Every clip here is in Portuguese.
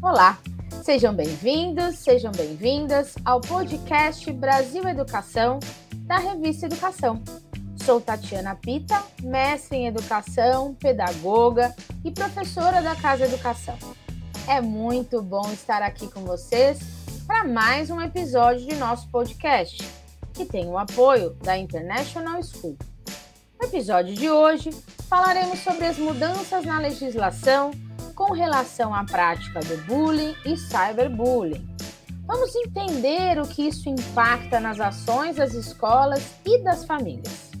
Olá, sejam bem-vindos, sejam bem-vindas ao podcast Brasil Educação da revista Educação. Sou Tatiana Pita, mestre em educação, pedagoga e professora da Casa Educação. É muito bom estar aqui com vocês para mais um episódio de nosso podcast, que tem o apoio da International School. No episódio de hoje, falaremos sobre as mudanças na legislação com relação à prática do bullying e cyberbullying. Vamos entender o que isso impacta nas ações das escolas e das famílias.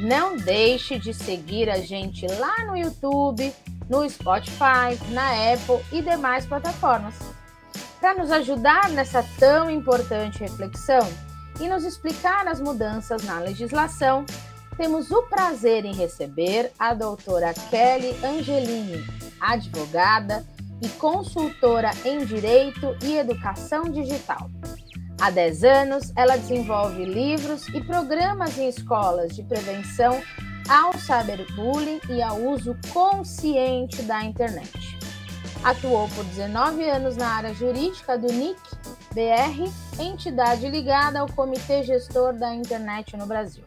Não deixe de seguir a gente lá no YouTube, no Spotify, na Apple e demais plataformas. Para nos ajudar nessa tão importante reflexão e nos explicar as mudanças na legislação, temos o prazer em receber a doutora Kelly Angelini, advogada e consultora em Direito e Educação Digital. Há 10 anos, ela desenvolve livros e programas em escolas de prevenção ao cyberbullying e ao uso consciente da internet. Atuou por 19 anos na área jurídica do NIC BR, entidade ligada ao Comitê Gestor da Internet no Brasil.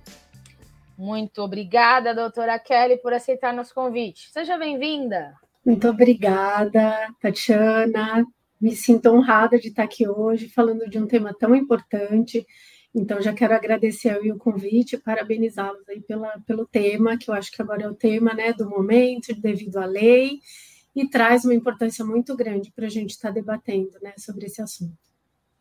Muito obrigada, doutora Kelly, por aceitar nosso convite. Seja bem-vinda. Muito obrigada, Tatiana. Me sinto honrada de estar aqui hoje falando de um tema tão importante. Então, já quero agradecer o convite e parabenizá-los aí pela, pelo tema, que eu acho que agora é o tema né, do momento, devido à lei, e traz uma importância muito grande para a gente estar debatendo né, sobre esse assunto.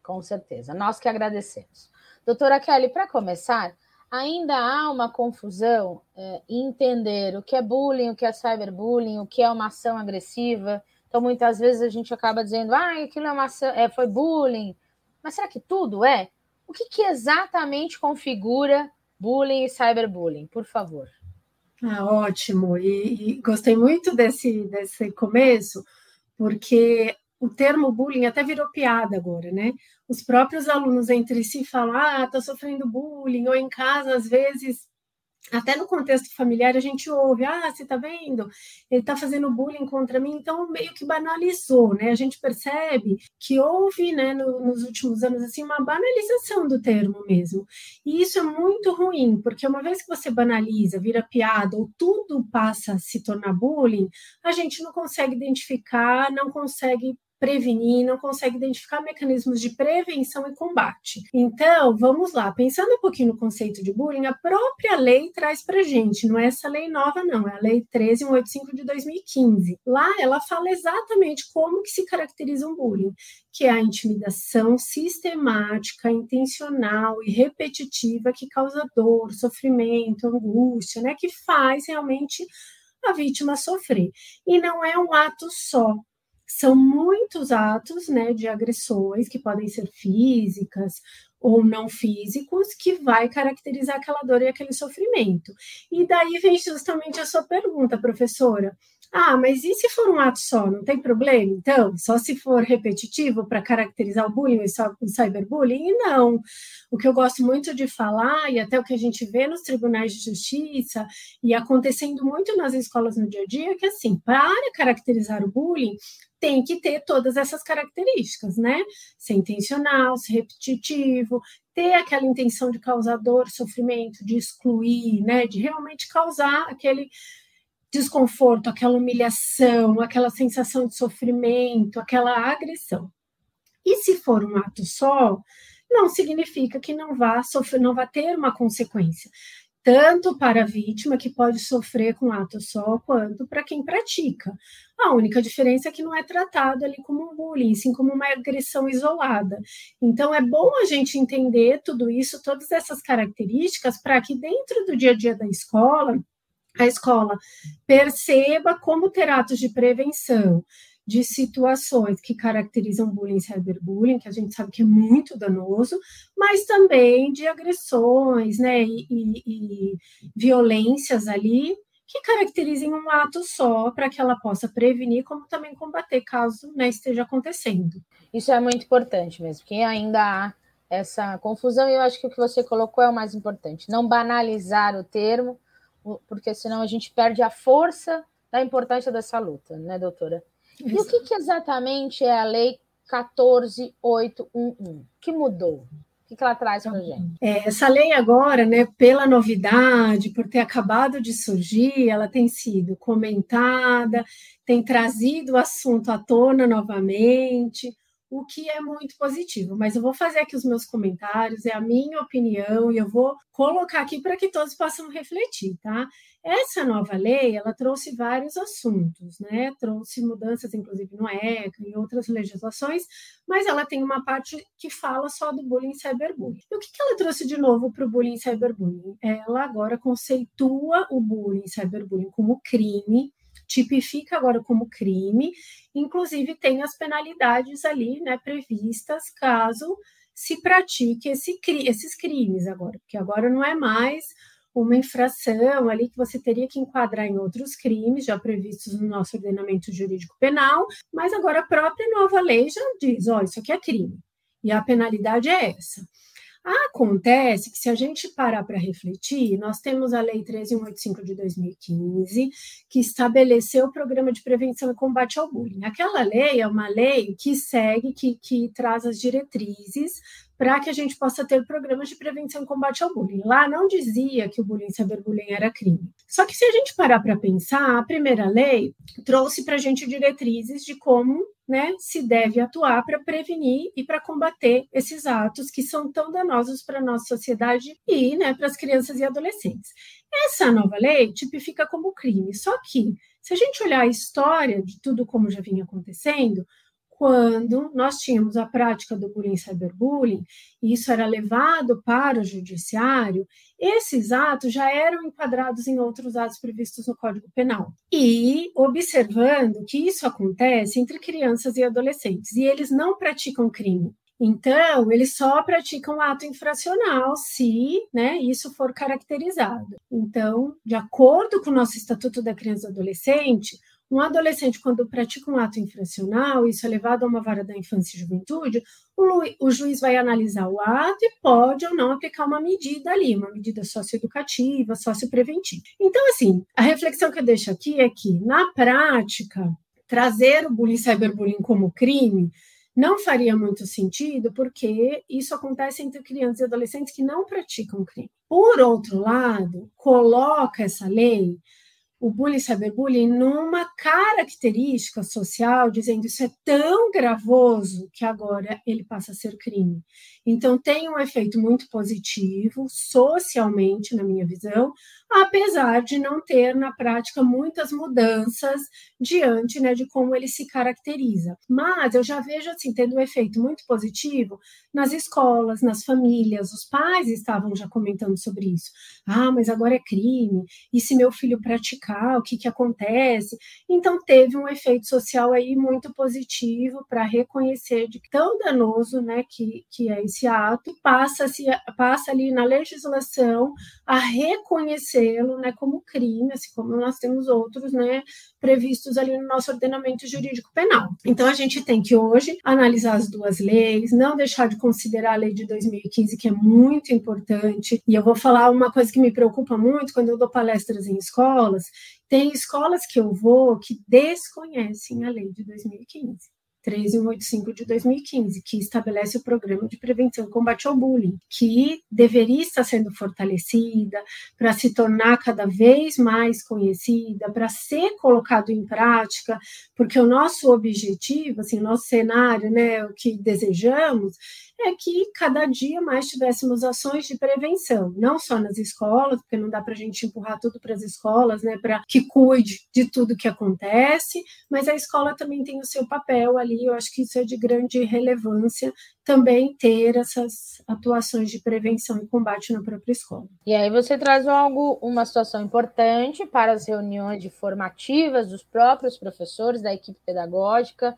Com certeza, nós que agradecemos. Doutora Kelly, para começar, ainda há uma confusão é, em entender o que é bullying, o que é cyberbullying, o que é uma ação agressiva. Então, muitas vezes a gente acaba dizendo, ah, aquilo é uma ação, é, foi bullying. Mas será que tudo é? O que, que exatamente configura bullying e cyberbullying? Por favor. Ah, ótimo. E, e gostei muito desse, desse começo, porque o termo bullying até virou piada agora, né? Os próprios alunos entre si falam, ah, tô sofrendo bullying, ou em casa, às vezes, até no contexto familiar, a gente ouve, ah, você tá vendo? Ele tá fazendo bullying contra mim, então meio que banalizou, né? A gente percebe que houve, né, no, nos últimos anos, assim, uma banalização do termo mesmo. E isso é muito ruim, porque uma vez que você banaliza, vira piada, ou tudo passa a se tornar bullying, a gente não consegue identificar, não consegue prevenir, não consegue identificar mecanismos de prevenção e combate. Então, vamos lá, pensando um pouquinho no conceito de bullying, a própria lei traz para gente, não é essa lei nova, não, é a lei 13185 de 2015. Lá ela fala exatamente como que se caracteriza um bullying, que é a intimidação sistemática, intencional e repetitiva que causa dor, sofrimento, angústia, né, que faz realmente a vítima sofrer. E não é um ato só, são muitos atos né, de agressões que podem ser físicas ou não físicos que vai caracterizar aquela dor e aquele sofrimento. E daí vem justamente a sua pergunta, professora. Ah, mas e se for um ato só? Não tem problema, então? Só se for repetitivo para caracterizar o bullying e o cyberbullying? Não. O que eu gosto muito de falar, e até o que a gente vê nos tribunais de justiça, e acontecendo muito nas escolas no dia a dia, é que assim, para caracterizar o bullying, tem que ter todas essas características, né? Ser intencional, ser repetitivo, ter aquela intenção de causar dor, sofrimento, de excluir, né? De realmente causar aquele desconforto, aquela humilhação, aquela sensação de sofrimento, aquela agressão. E se for um ato só, não significa que não vá sofrer, não vá ter uma consequência tanto para a vítima, que pode sofrer com ato só, quanto para quem pratica. A única diferença é que não é tratado ali como um bullying, sim como uma agressão isolada. Então, é bom a gente entender tudo isso, todas essas características, para que dentro do dia a dia da escola, a escola perceba como ter atos de prevenção, de situações que caracterizam bullying cyberbullying, que a gente sabe que é muito danoso, mas também de agressões né, e, e, e violências ali que caracterizem um ato só para que ela possa prevenir, como também combater caso né, esteja acontecendo. Isso é muito importante mesmo, porque ainda há essa confusão, e eu acho que o que você colocou é o mais importante, não banalizar o termo, porque senão a gente perde a força da importância dessa luta, né, doutora? E o que, que exatamente é a Lei 14811? O que mudou? O que, ela traz para a gente? É, essa lei agora, né, pela novidade, por ter acabado de surgir, ela tem sido comentada, tem trazido o assunto à tona novamente, o que é muito positivo. Mas eu vou fazer aqui os meus comentários, é a minha opinião, e eu vou colocar aqui para que todos possam refletir, tá? Essa nova lei, ela trouxe vários assuntos, né? Trouxe mudanças, inclusive, no ECA e outras legislações, mas ela tem uma parte que fala só do bullying e cyberbullying. E o que, que ela trouxe de novo para o bullying e cyberbullying? Ela agora conceitua o bullying e cyberbullying como crime, tipifica agora como crime, inclusive tem as penalidades ali, né, previstas caso se pratique esse, esses crimes agora, porque agora não é mais uma infração ali que você teria que enquadrar em outros crimes já previstos no nosso ordenamento jurídico penal, mas agora a própria nova lei já diz, ó, oh, isso aqui é crime. E a penalidade é essa. Acontece que, se a gente parar para refletir, nós temos a Lei 13185 de 2015, que estabeleceu o Programa de Prevenção e Combate ao Bullying. Aquela lei é uma lei que segue, que, que traz as diretrizes para que a gente possa ter programas de prevenção e combate ao bullying. Lá não dizia que o bullying cyberbullying era crime. Só que se a gente parar para pensar, a primeira lei trouxe para a gente diretrizes de como né, se deve atuar para prevenir e para combater esses atos que são tão danosos para a nossa sociedade e né, para as crianças e adolescentes. Essa nova lei tipifica como crime, só que se a gente olhar a história de tudo como já vinha acontecendo, quando nós tínhamos a prática do bullying cyberbullying, e isso era levado para o judiciário, esses atos já eram enquadrados em outros atos previstos no Código Penal. E observando que isso acontece entre crianças e adolescentes, e eles não praticam crime. Então, eles só praticam ato infracional se né, isso for caracterizado. Então, de acordo com o nosso Estatuto da Criança e Adolescente, um adolescente, quando pratica um ato infracional, isso é levado a uma vara da infância e juventude, o, juiz vai analisar o ato e pode ou não aplicar uma medida ali, uma medida socioeducativa, sociopreventiva. Então, assim, a reflexão que eu deixo aqui é que, na prática, trazer o bullying cyberbullying como crime não faria muito sentido, porque isso acontece entre crianças e adolescentes que não praticam crime. Por outro lado, coloca essa lei o bullying cyberbullying numa característica social, dizendo isso é tão gravoso que agora ele passa a ser crime. Então, tem um efeito muito positivo socialmente, na minha visão, apesar de não ter na prática muitas mudanças diante né, de como ele se caracteriza. Mas eu já vejo assim, tendo um efeito muito positivo nas escolas, nas famílias. Os pais estavam já comentando sobre isso. Ah, mas agora é crime. E se meu filho praticar, o que, que acontece? Então, teve um efeito social aí muito positivo para reconhecer de tão danoso né, que, que é esse ato, passa, -se, passa ali na legislação a reconhecê-lo né, como crime, assim como nós temos outros né, previstos ali no nosso ordenamento jurídico penal. Então, a gente tem que hoje analisar as duas leis, não deixar de considerar a lei de 2015, que é muito importante. E eu vou falar uma coisa que me preocupa muito quando eu dou palestras em escolas. Tem escolas que eu vou que desconhecem a lei de 2015. 13185 de 2015, que estabelece o programa de prevenção e combate ao bullying, que deveria estar sendo fortalecida para se tornar cada vez mais conhecida, para ser colocado em prática, porque o nosso objetivo, assim, o nosso cenário, né, o que desejamos é que cada dia mais tivéssemos ações de prevenção, não só nas escolas, porque não dá para a gente empurrar tudo para as escolas, né, para que cuide de tudo que acontece, mas a escola também tem o seu papel ali, eu acho que isso é de grande relevância também ter essas atuações de prevenção e combate na própria escola. E aí você traz algo, uma situação importante para as reuniões formativas dos próprios professores, da equipe pedagógica,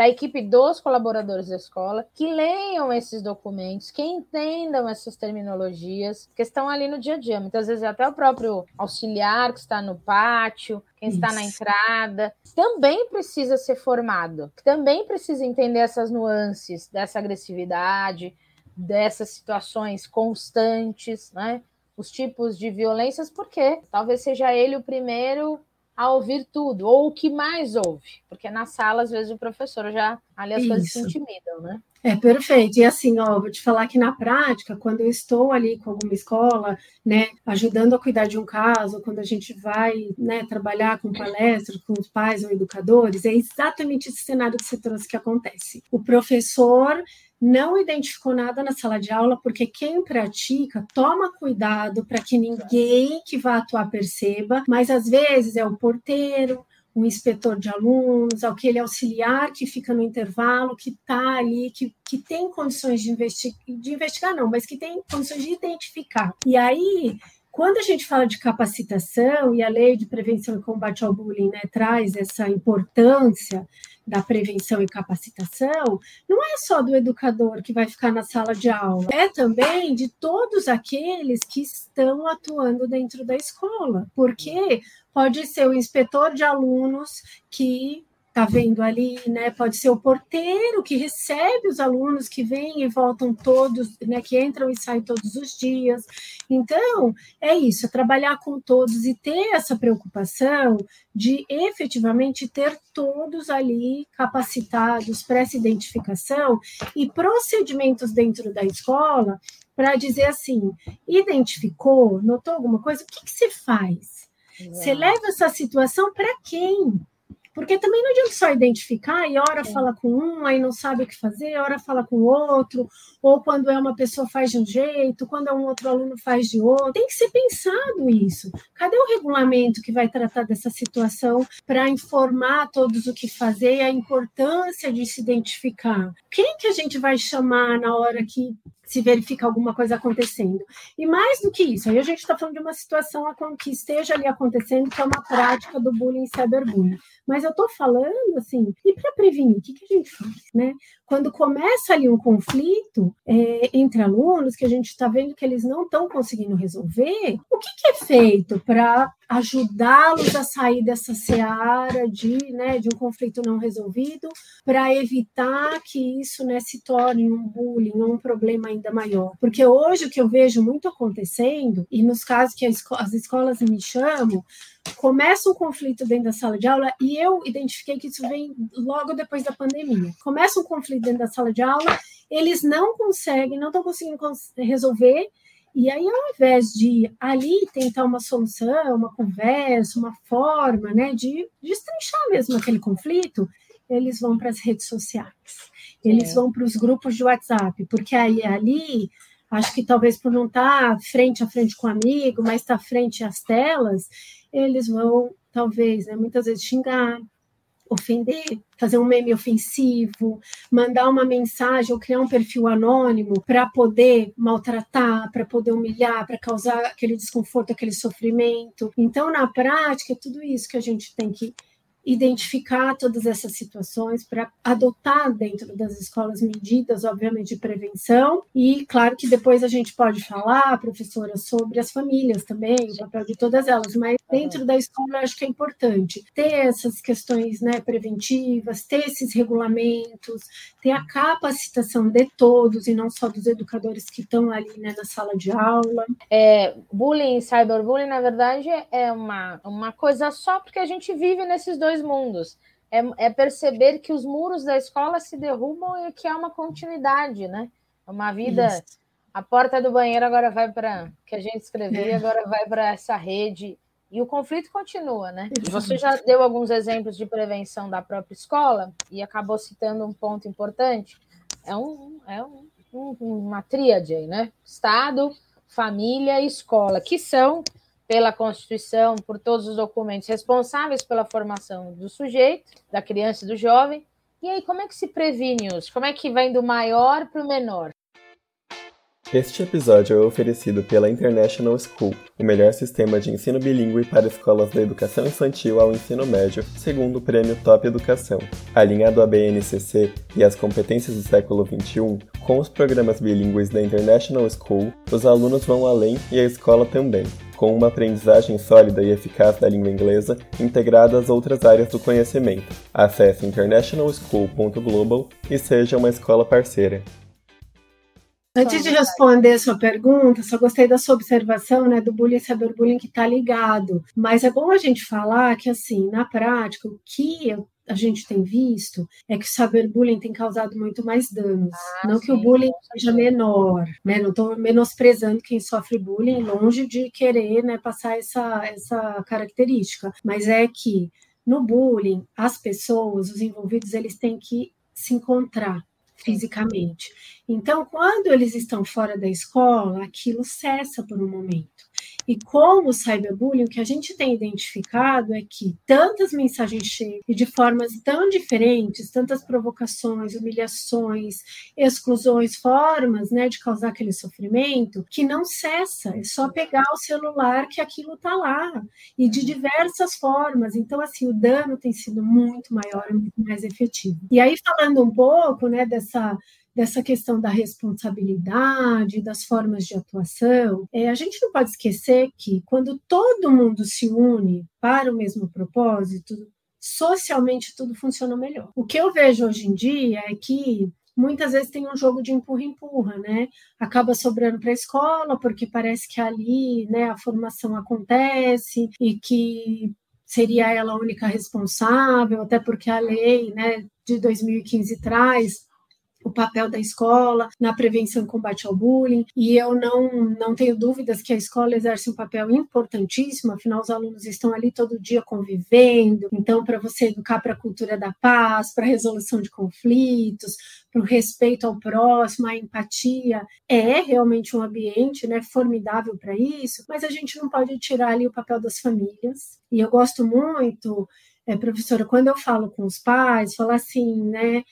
da equipe dos colaboradores da escola, que leiam esses documentos, que entendam essas terminologias, que estão ali no dia a dia. Muitas vezes até o próprio auxiliar que está no pátio, quem Isso. está na entrada, também precisa ser formado, também precisa entender essas nuances dessa agressividade, dessas situações constantes, né? Os tipos de violências, porque talvez seja ele o primeiro a ouvir tudo, ou o que mais ouve, porque na sala, às vezes, o professor já ali as Isso. coisas se intimidam, né? É perfeito. E assim, ó, vou te falar que na prática, quando eu estou ali com alguma escola, né, ajudando a cuidar de um caso, quando a gente vai, né, trabalhar com palestras com os pais ou educadores, é exatamente esse cenário que você trouxe que acontece. O professor não identificou nada na sala de aula, porque quem pratica toma cuidado para que ninguém que vá atuar perceba, mas às vezes é o porteiro, o inspetor de alunos, aquele auxiliar que fica no intervalo, que está ali, que, que tem condições de, investi de investigar, não, mas que tem condições de identificar. E aí, quando a gente fala de capacitação e a lei de prevenção e combate ao bullying né, traz essa importância da prevenção e capacitação, não é só do educador que vai ficar na sala de aula, é também de todos aqueles que estão atuando dentro da escola, porque pode ser o inspetor de alunos que está vendo ali, né? Pode ser o porteiro que recebe os alunos que vêm e voltam todos, né? Que entram e saem todos os dias. Então, é isso, é trabalhar com todos e ter essa preocupação de efetivamente ter todos ali capacitados para essa identificação e procedimentos dentro da escola para dizer assim: identificou, notou alguma coisa, o que, que você faz? Você leva essa situação para quem? Porque também não adianta só identificar e hora é. fala com um, aí não sabe o que fazer, hora fala com o outro, ou quando é uma pessoa faz de um jeito, quando é um outro aluno faz de outro. Tem que ser pensado isso. Cadê o regulamento que vai tratar dessa situação para informar todos o que fazer e a importância de se identificar? Quem que a gente vai chamar na hora que se verifica alguma coisa acontecendo. E mais do que isso, aí a gente está falando de uma situação que esteja ali acontecendo, que é uma prática do bullying e cyberbullying. Mas eu estou falando assim, e para prevenir, o que, que a gente faz? Né? Quando começa ali um conflito é, entre alunos, que a gente está vendo que eles não estão conseguindo resolver, o que, que é feito para ajudá-los a sair dessa seara de, né, de um conflito não resolvido, para evitar que isso né, se torne um bullying, um problema ainda maior. Porque hoje o que eu vejo muito acontecendo, e nos casos que as escolas me chamam, começa um conflito dentro da sala de aula e eu identifiquei que isso vem logo depois da pandemia. Começa um conflito dentro da sala de aula, eles não conseguem, não estão conseguindo resolver e aí, ao invés de ali tentar uma solução, uma conversa, uma forma né, de destrinchar mesmo aquele conflito, eles vão para as redes sociais, eles é. vão para os grupos de WhatsApp, porque aí ali, acho que talvez por não estar tá frente a frente com o amigo, mas estar tá frente às telas, eles vão, talvez, né, muitas vezes xingar, ofender, fazer um meme ofensivo, mandar uma mensagem ou criar um perfil anônimo para poder maltratar, para poder humilhar, para causar aquele desconforto, aquele sofrimento. Então, na prática, é tudo isso que a gente tem que identificar todas essas situações para adotar dentro das escolas medidas, obviamente, de prevenção. E claro que depois a gente pode falar, professora, sobre as famílias também, o papel de todas elas, mas dentro da escola eu acho que é importante ter essas questões né, preventivas, ter esses regulamentos, ter a capacitação de todos e não só dos educadores que estão ali né, na sala de aula. É, bullying, cyberbullying, na verdade, é uma, uma coisa só porque a gente vive nesses dois mundos. É, é, perceber que os muros da escola se derrubam e que há uma continuidade, né? É uma vida. Isso. A porta do banheiro agora vai para que a gente escrevia, é. agora vai para essa rede e o conflito continua, né? Você já deu alguns exemplos de prevenção da própria escola e acabou citando um ponto importante. É, um, é um, um, uma tríade aí, né? Estado, família e escola, que são pela Constituição, por todos os documentos responsáveis pela formação do sujeito, da criança e do jovem. E aí, como é que se previne isso? Como é que vai do maior para o menor? Este episódio é oferecido pela International School, o melhor sistema de ensino bilíngue para escolas da educação infantil ao ensino médio, segundo o Prêmio Top Educação. Alinhado à BNCC e às competências do século XXI, com os programas bilíngues da International School, os alunos vão além e a escola também com uma aprendizagem sólida e eficaz da língua inglesa integrada às outras áreas do conhecimento. Acesse internationalschool.global e seja uma escola parceira. Antes de responder a sua pergunta, só gostei da sua observação, né, do bullying e cyberbullying que está ligado. Mas é bom a gente falar que, assim, na prática, o que a gente tem visto é que o cyberbullying tem causado muito mais danos. Ah, não sim. que o bullying seja menor, né? Não estou menosprezando quem sofre bullying, longe de querer né, passar essa, essa característica. Mas é que no bullying, as pessoas, os envolvidos, eles têm que se encontrar fisicamente. Então, quando eles estão fora da escola, aquilo cessa por um momento. E com o cyberbullying, o que a gente tem identificado é que tantas mensagens chegam e de formas tão diferentes, tantas provocações, humilhações, exclusões, formas né, de causar aquele sofrimento, que não cessa. É só pegar o celular que aquilo está lá. E de diversas formas. Então, assim, o dano tem sido muito maior muito mais efetivo. E aí, falando um pouco né, dessa dessa questão da responsabilidade, das formas de atuação, é, a gente não pode esquecer que quando todo mundo se une para o mesmo propósito, socialmente tudo funciona melhor. O que eu vejo hoje em dia é que muitas vezes tem um jogo de empurra-empurra, né? Acaba sobrando para a escola, porque parece que ali né, a formação acontece e que seria ela a única responsável, até porque a lei né, de 2015 traz o papel da escola na prevenção e combate ao bullying, e eu não, não tenho dúvidas que a escola exerce um papel importantíssimo, afinal, os alunos estão ali todo dia convivendo, então, para você educar para a cultura da paz, para a resolução de conflitos, para o respeito ao próximo, a empatia, é realmente um ambiente né, formidável para isso, mas a gente não pode tirar ali o papel das famílias, e eu gosto muito. É, professora, quando eu falo com os pais, falar assim, né?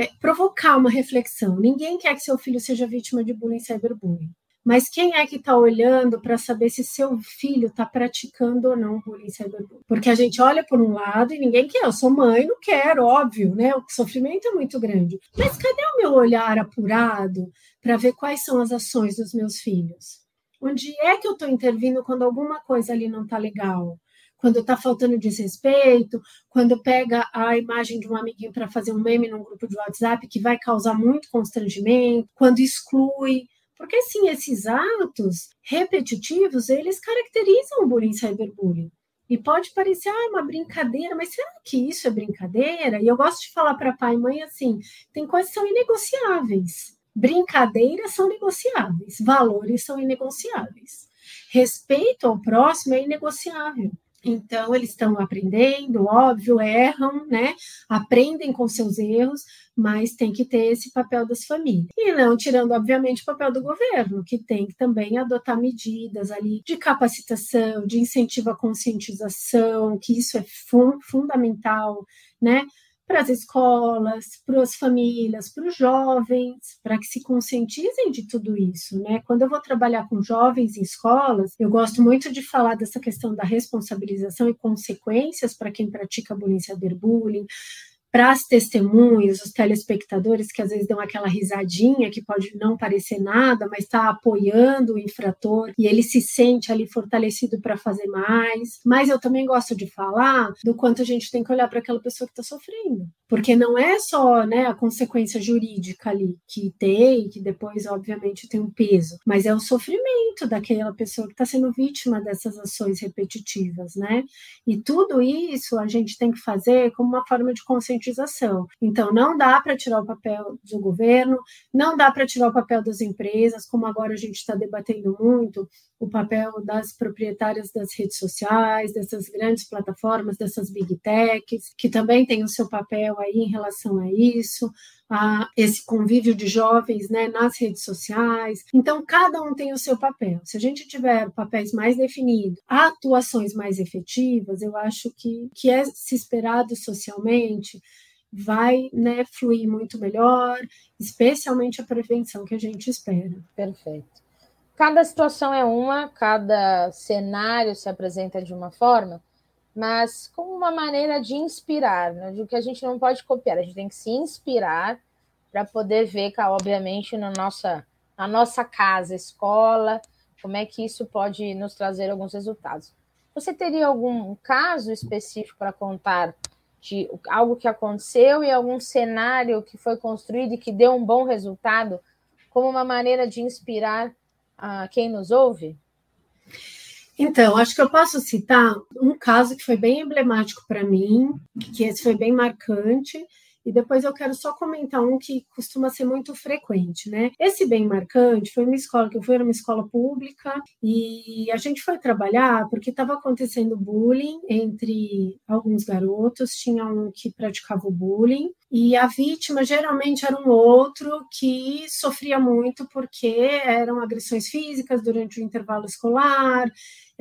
É, provocar uma reflexão. Ninguém quer que seu filho seja vítima de bullying cyberbullying. Mas quem é que está olhando para saber se seu filho está praticando ou não bullying cyberbullying? Porque a gente olha por um lado e ninguém quer. Eu sou mãe, não quero, óbvio, né? O sofrimento é muito grande. Mas cadê o meu olhar apurado para ver quais são as ações dos meus filhos? Onde é que eu estou intervindo quando alguma coisa ali não está legal? Quando está faltando desrespeito, quando pega a imagem de um amiguinho para fazer um meme num grupo de WhatsApp que vai causar muito constrangimento, quando exclui. Porque, sim, esses atos repetitivos, eles caracterizam o bullying cyberbullying. E pode parecer ah, uma brincadeira, mas será que isso é brincadeira? E eu gosto de falar para pai e mãe assim: tem coisas que são inegociáveis. Brincadeiras são negociáveis, valores são inegociáveis. Respeito ao próximo é inegociável. Então, eles estão aprendendo, óbvio, erram, né? Aprendem com seus erros, mas tem que ter esse papel das famílias. E não tirando, obviamente, o papel do governo, que tem que também adotar medidas ali de capacitação, de incentivo à conscientização, que isso é fun fundamental, né? Para as escolas, para as famílias, para os jovens, para que se conscientizem de tudo isso, né? Quando eu vou trabalhar com jovens em escolas, eu gosto muito de falar dessa questão da responsabilização e consequências para quem pratica bullying, cyberbullying, para as testemunhas, os telespectadores que às vezes dão aquela risadinha que pode não parecer nada, mas está apoiando o infrator e ele se sente ali fortalecido para fazer mais. Mas eu também gosto de falar do quanto a gente tem que olhar para aquela pessoa que está sofrendo, porque não é só né, a consequência jurídica ali que tem, que depois obviamente tem um peso, mas é o sofrimento daquela pessoa que está sendo vítima dessas ações repetitivas, né? E tudo isso a gente tem que fazer como uma forma de conscientização conscientização. Então, não dá para tirar o papel do governo, não dá para tirar o papel das empresas, como agora a gente está debatendo muito, o papel das proprietárias das redes sociais, dessas grandes plataformas, dessas big techs, que também tem o seu papel aí em relação a isso, a esse convívio de jovens né, nas redes sociais. Então, cada um tem o seu papel. Se a gente tiver papéis mais definidos, atuações mais efetivas, eu acho que que é se esperado socialmente vai né, fluir muito melhor, especialmente a prevenção que a gente espera. Perfeito cada situação é uma, cada cenário se apresenta de uma forma, mas com uma maneira de inspirar, né? de que a gente não pode copiar, a gente tem que se inspirar para poder ver, obviamente, na nossa, na nossa casa, escola, como é que isso pode nos trazer alguns resultados. Você teria algum caso específico para contar de algo que aconteceu e algum cenário que foi construído e que deu um bom resultado como uma maneira de inspirar a quem nos ouve? Então, acho que eu posso citar um caso que foi bem emblemático para mim, que esse foi bem marcante, e depois eu quero só comentar um que costuma ser muito frequente, né? Esse bem marcante foi uma escola que eu fui, era uma escola pública, e a gente foi trabalhar porque estava acontecendo bullying entre alguns garotos, tinha um que praticava o bullying, e a vítima geralmente era um outro que sofria muito porque eram agressões físicas durante o intervalo escolar,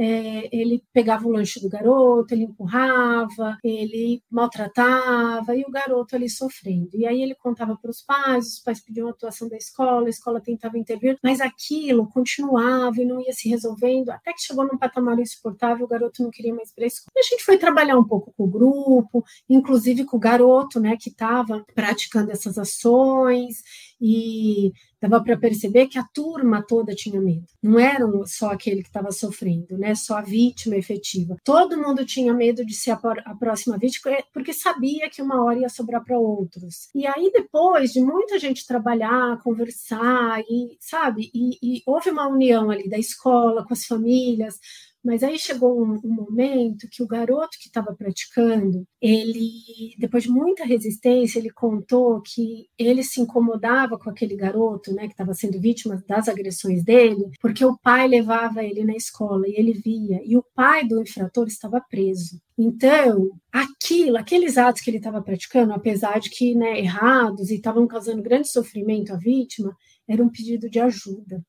é, ele pegava o lanche do garoto, ele empurrava, ele maltratava, e o garoto ali sofrendo. E aí ele contava para os pais, os pais pediam a atuação da escola, a escola tentava intervir, mas aquilo continuava e não ia se resolvendo, até que chegou num patamar insuportável, o garoto não queria mais ir para a escola. A gente foi trabalhar um pouco com o grupo, inclusive com o garoto, né, que estava praticando essas ações, e dava para perceber que a turma toda tinha medo. Não era só aquele que estava sofrendo, né? Só a vítima efetiva. Todo mundo tinha medo de ser a, próxima vítima porque sabia que uma hora ia sobrar para outros. E aí depois de muita gente trabalhar, conversar e sabe, e, e houve uma união ali da escola com as famílias mas aí chegou um, um momento que o garoto que estava praticando, ele, depois de muita resistência, ele contou que ele se incomodava com aquele garoto, né, que estava sendo vítima das agressões dele, porque o pai levava ele na escola e ele via, e o pai do infrator estava preso. Então, aquilo, aqueles atos que ele estava praticando, apesar de que né, errados e estavam causando grande sofrimento à vítima, era um pedido de ajuda.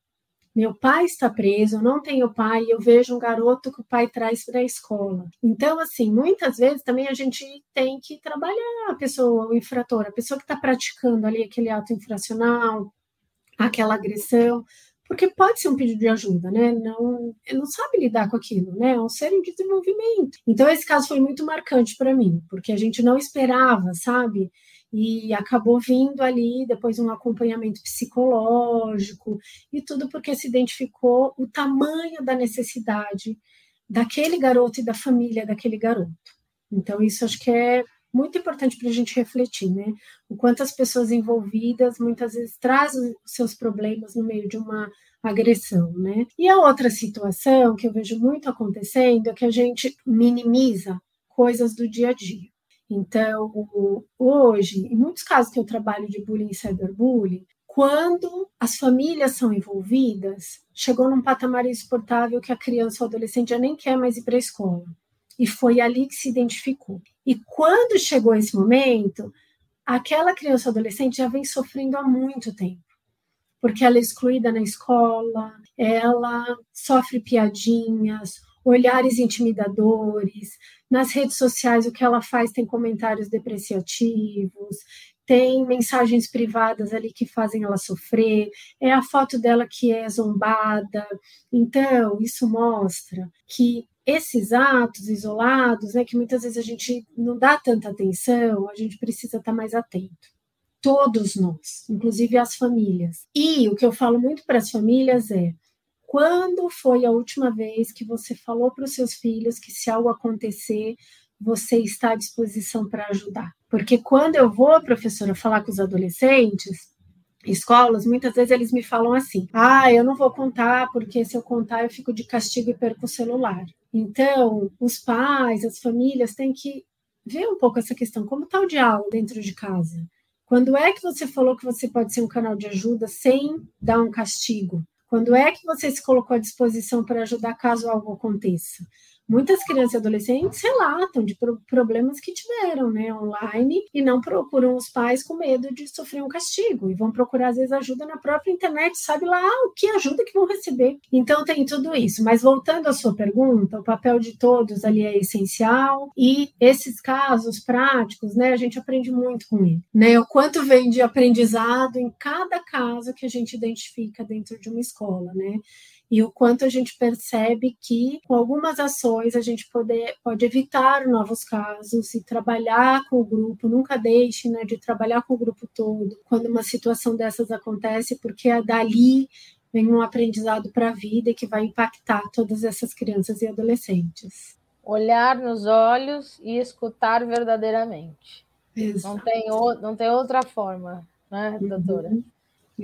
Meu pai está preso, eu não tenho pai, eu vejo um garoto que o pai traz para a escola. Então, assim, muitas vezes também a gente tem que trabalhar a pessoa, o infrator, a pessoa que está praticando ali aquele ato infracional, aquela agressão, porque pode ser um pedido de ajuda, né? Não, não sabe lidar com aquilo, né? É um ser em desenvolvimento. Então, esse caso foi muito marcante para mim, porque a gente não esperava, sabe? E acabou vindo ali depois um acompanhamento psicológico e tudo porque se identificou o tamanho da necessidade daquele garoto e da família daquele garoto. Então, isso acho que é muito importante para a gente refletir, né? O quanto as pessoas envolvidas muitas vezes trazem os seus problemas no meio de uma agressão, né? E a outra situação que eu vejo muito acontecendo é que a gente minimiza coisas do dia a dia. Então, hoje, em muitos casos que eu trabalho de bullying e cyberbullying, quando as famílias são envolvidas, chegou num patamar insuportável que a criança ou adolescente já nem quer mais ir para a escola. E foi ali que se identificou. E quando chegou esse momento, aquela criança ou adolescente já vem sofrendo há muito tempo. Porque ela é excluída na escola, ela sofre piadinhas, olhares intimidadores. Nas redes sociais, o que ela faz tem comentários depreciativos, tem mensagens privadas ali que fazem ela sofrer, é a foto dela que é zombada. Então, isso mostra que esses atos isolados, né, que muitas vezes a gente não dá tanta atenção, a gente precisa estar mais atento. Todos nós, inclusive as famílias. E o que eu falo muito para as famílias é: quando foi a última vez que você falou para os seus filhos que se algo acontecer, você está à disposição para ajudar? Porque quando eu vou, professora, falar com os adolescentes, escolas, muitas vezes eles me falam assim: ah, eu não vou contar, porque se eu contar eu fico de castigo e perco o celular. Então, os pais, as famílias têm que ver um pouco essa questão: como está o diálogo dentro de casa? Quando é que você falou que você pode ser um canal de ajuda sem dar um castigo? Quando é que você se colocou à disposição para ajudar caso algo aconteça? Muitas crianças e adolescentes relatam de problemas que tiveram né, online e não procuram os pais com medo de sofrer um castigo e vão procurar, às vezes, ajuda na própria internet, sabe lá o que ajuda que vão receber. Então, tem tudo isso. Mas voltando à sua pergunta, o papel de todos ali é essencial e esses casos práticos, né, a gente aprende muito com ele. Né? O quanto vem de aprendizado em cada caso que a gente identifica dentro de uma escola, né? E o quanto a gente percebe que, com algumas ações, a gente poder, pode evitar novos casos e trabalhar com o grupo, nunca deixe né, de trabalhar com o grupo todo quando uma situação dessas acontece, porque é dali vem um aprendizado para a vida e que vai impactar todas essas crianças e adolescentes. Olhar nos olhos e escutar verdadeiramente. Não tem, não tem outra forma, né, doutora? Uhum.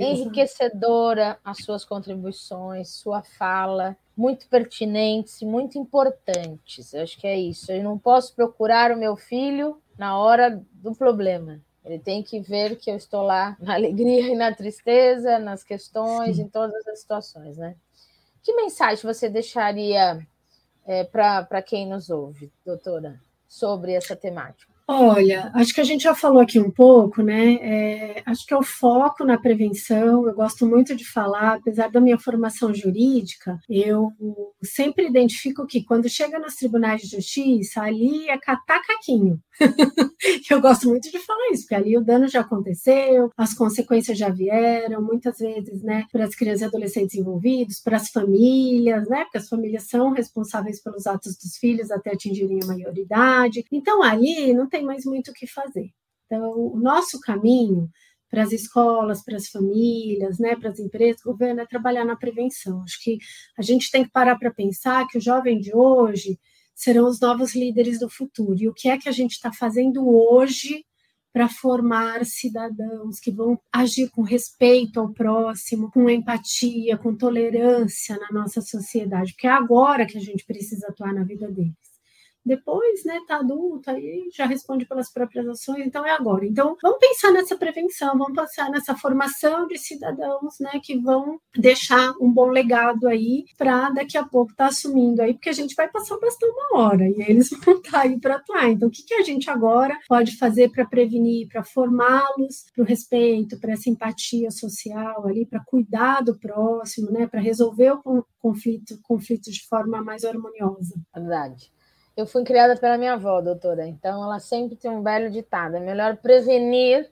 Enriquecedora as suas contribuições, sua fala, muito pertinentes, muito importantes. Eu acho que é isso. Eu não posso procurar o meu filho na hora do problema. Ele tem que ver que eu estou lá na alegria e na tristeza, nas questões, Sim. em todas as situações, né? Que mensagem você deixaria é, para quem nos ouve, doutora, sobre essa temática? Olha, acho que a gente já falou aqui um pouco, né? É, acho que é o foco na prevenção. Eu gosto muito de falar, apesar da minha formação jurídica, eu sempre identifico que quando chega nos tribunais de justiça, ali é catar caquinho. eu gosto muito de falar isso, porque ali o dano já aconteceu, as consequências já vieram, muitas vezes, né, para as crianças e adolescentes envolvidos, para as famílias, né, porque as famílias são responsáveis pelos atos dos filhos até atingirem a maioridade. Então, ali não tem mais muito o que fazer. Então, o nosso caminho para as escolas, para as famílias, né, para as empresas, governo é trabalhar na prevenção. Acho que a gente tem que parar para pensar que o jovem de hoje serão os novos líderes do futuro. E o que é que a gente está fazendo hoje para formar cidadãos que vão agir com respeito ao próximo, com empatia, com tolerância na nossa sociedade? Porque é agora que a gente precisa atuar na vida deles. Depois, né, tá adulto, aí já responde pelas próprias ações, então é agora. Então, vamos pensar nessa prevenção, vamos pensar nessa formação de cidadãos, né, que vão deixar um bom legado aí para daqui a pouco estar tá assumindo aí, porque a gente vai passar bastante uma hora e eles vão estar tá aí para atuar. Então, o que, que a gente agora pode fazer para prevenir, para formá-los para o respeito, para essa empatia social ali, para cuidar do próximo, né, para resolver o conflito, conflito de forma mais harmoniosa. Verdade. Eu fui criada pela minha avó, doutora, então ela sempre tem um belo ditado: é melhor prevenir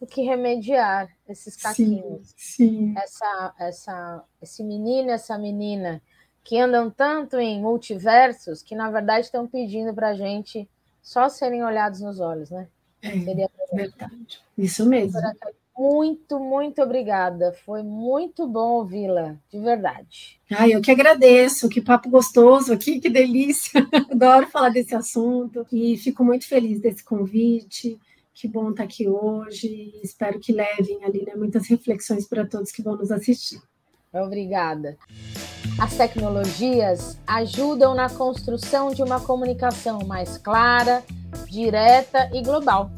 do que remediar esses caquinhos. Sim, sim. Essa, essa, esse menino, essa menina que andam tanto em multiversos que na verdade estão pedindo para a gente só serem olhados nos olhos, né? É, Seria verdade. Isso mesmo. Doutora, muito, muito obrigada. Foi muito bom ouvi-la, de verdade. Ai, eu que agradeço, que papo gostoso aqui, que delícia. Adoro falar desse assunto e fico muito feliz desse convite. Que bom estar aqui hoje. Espero que levem ali né, muitas reflexões para todos que vão nos assistir. Obrigada. As tecnologias ajudam na construção de uma comunicação mais clara, direta e global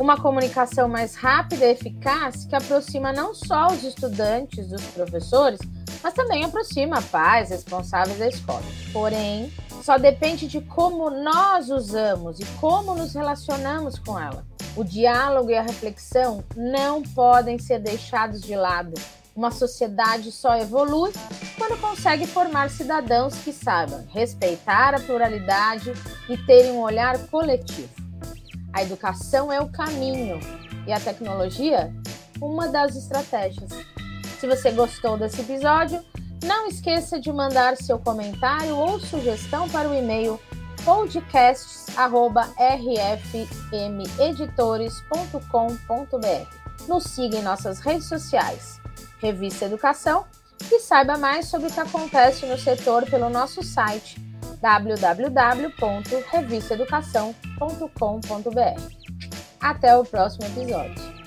uma comunicação mais rápida e eficaz que aproxima não só os estudantes dos professores, mas também aproxima pais responsáveis da escola. Porém, só depende de como nós usamos e como nos relacionamos com ela. O diálogo e a reflexão não podem ser deixados de lado. Uma sociedade só evolui quando consegue formar cidadãos que saibam respeitar a pluralidade e terem um olhar coletivo. A educação é o caminho e a tecnologia, uma das estratégias. Se você gostou desse episódio, não esqueça de mandar seu comentário ou sugestão para o e-mail podcasts@rfmeditores.com.br. Nos siga em nossas redes sociais, Revista Educação, e saiba mais sobre o que acontece no setor pelo nosso site www.revistaeducação.com.br. Até o próximo episódio.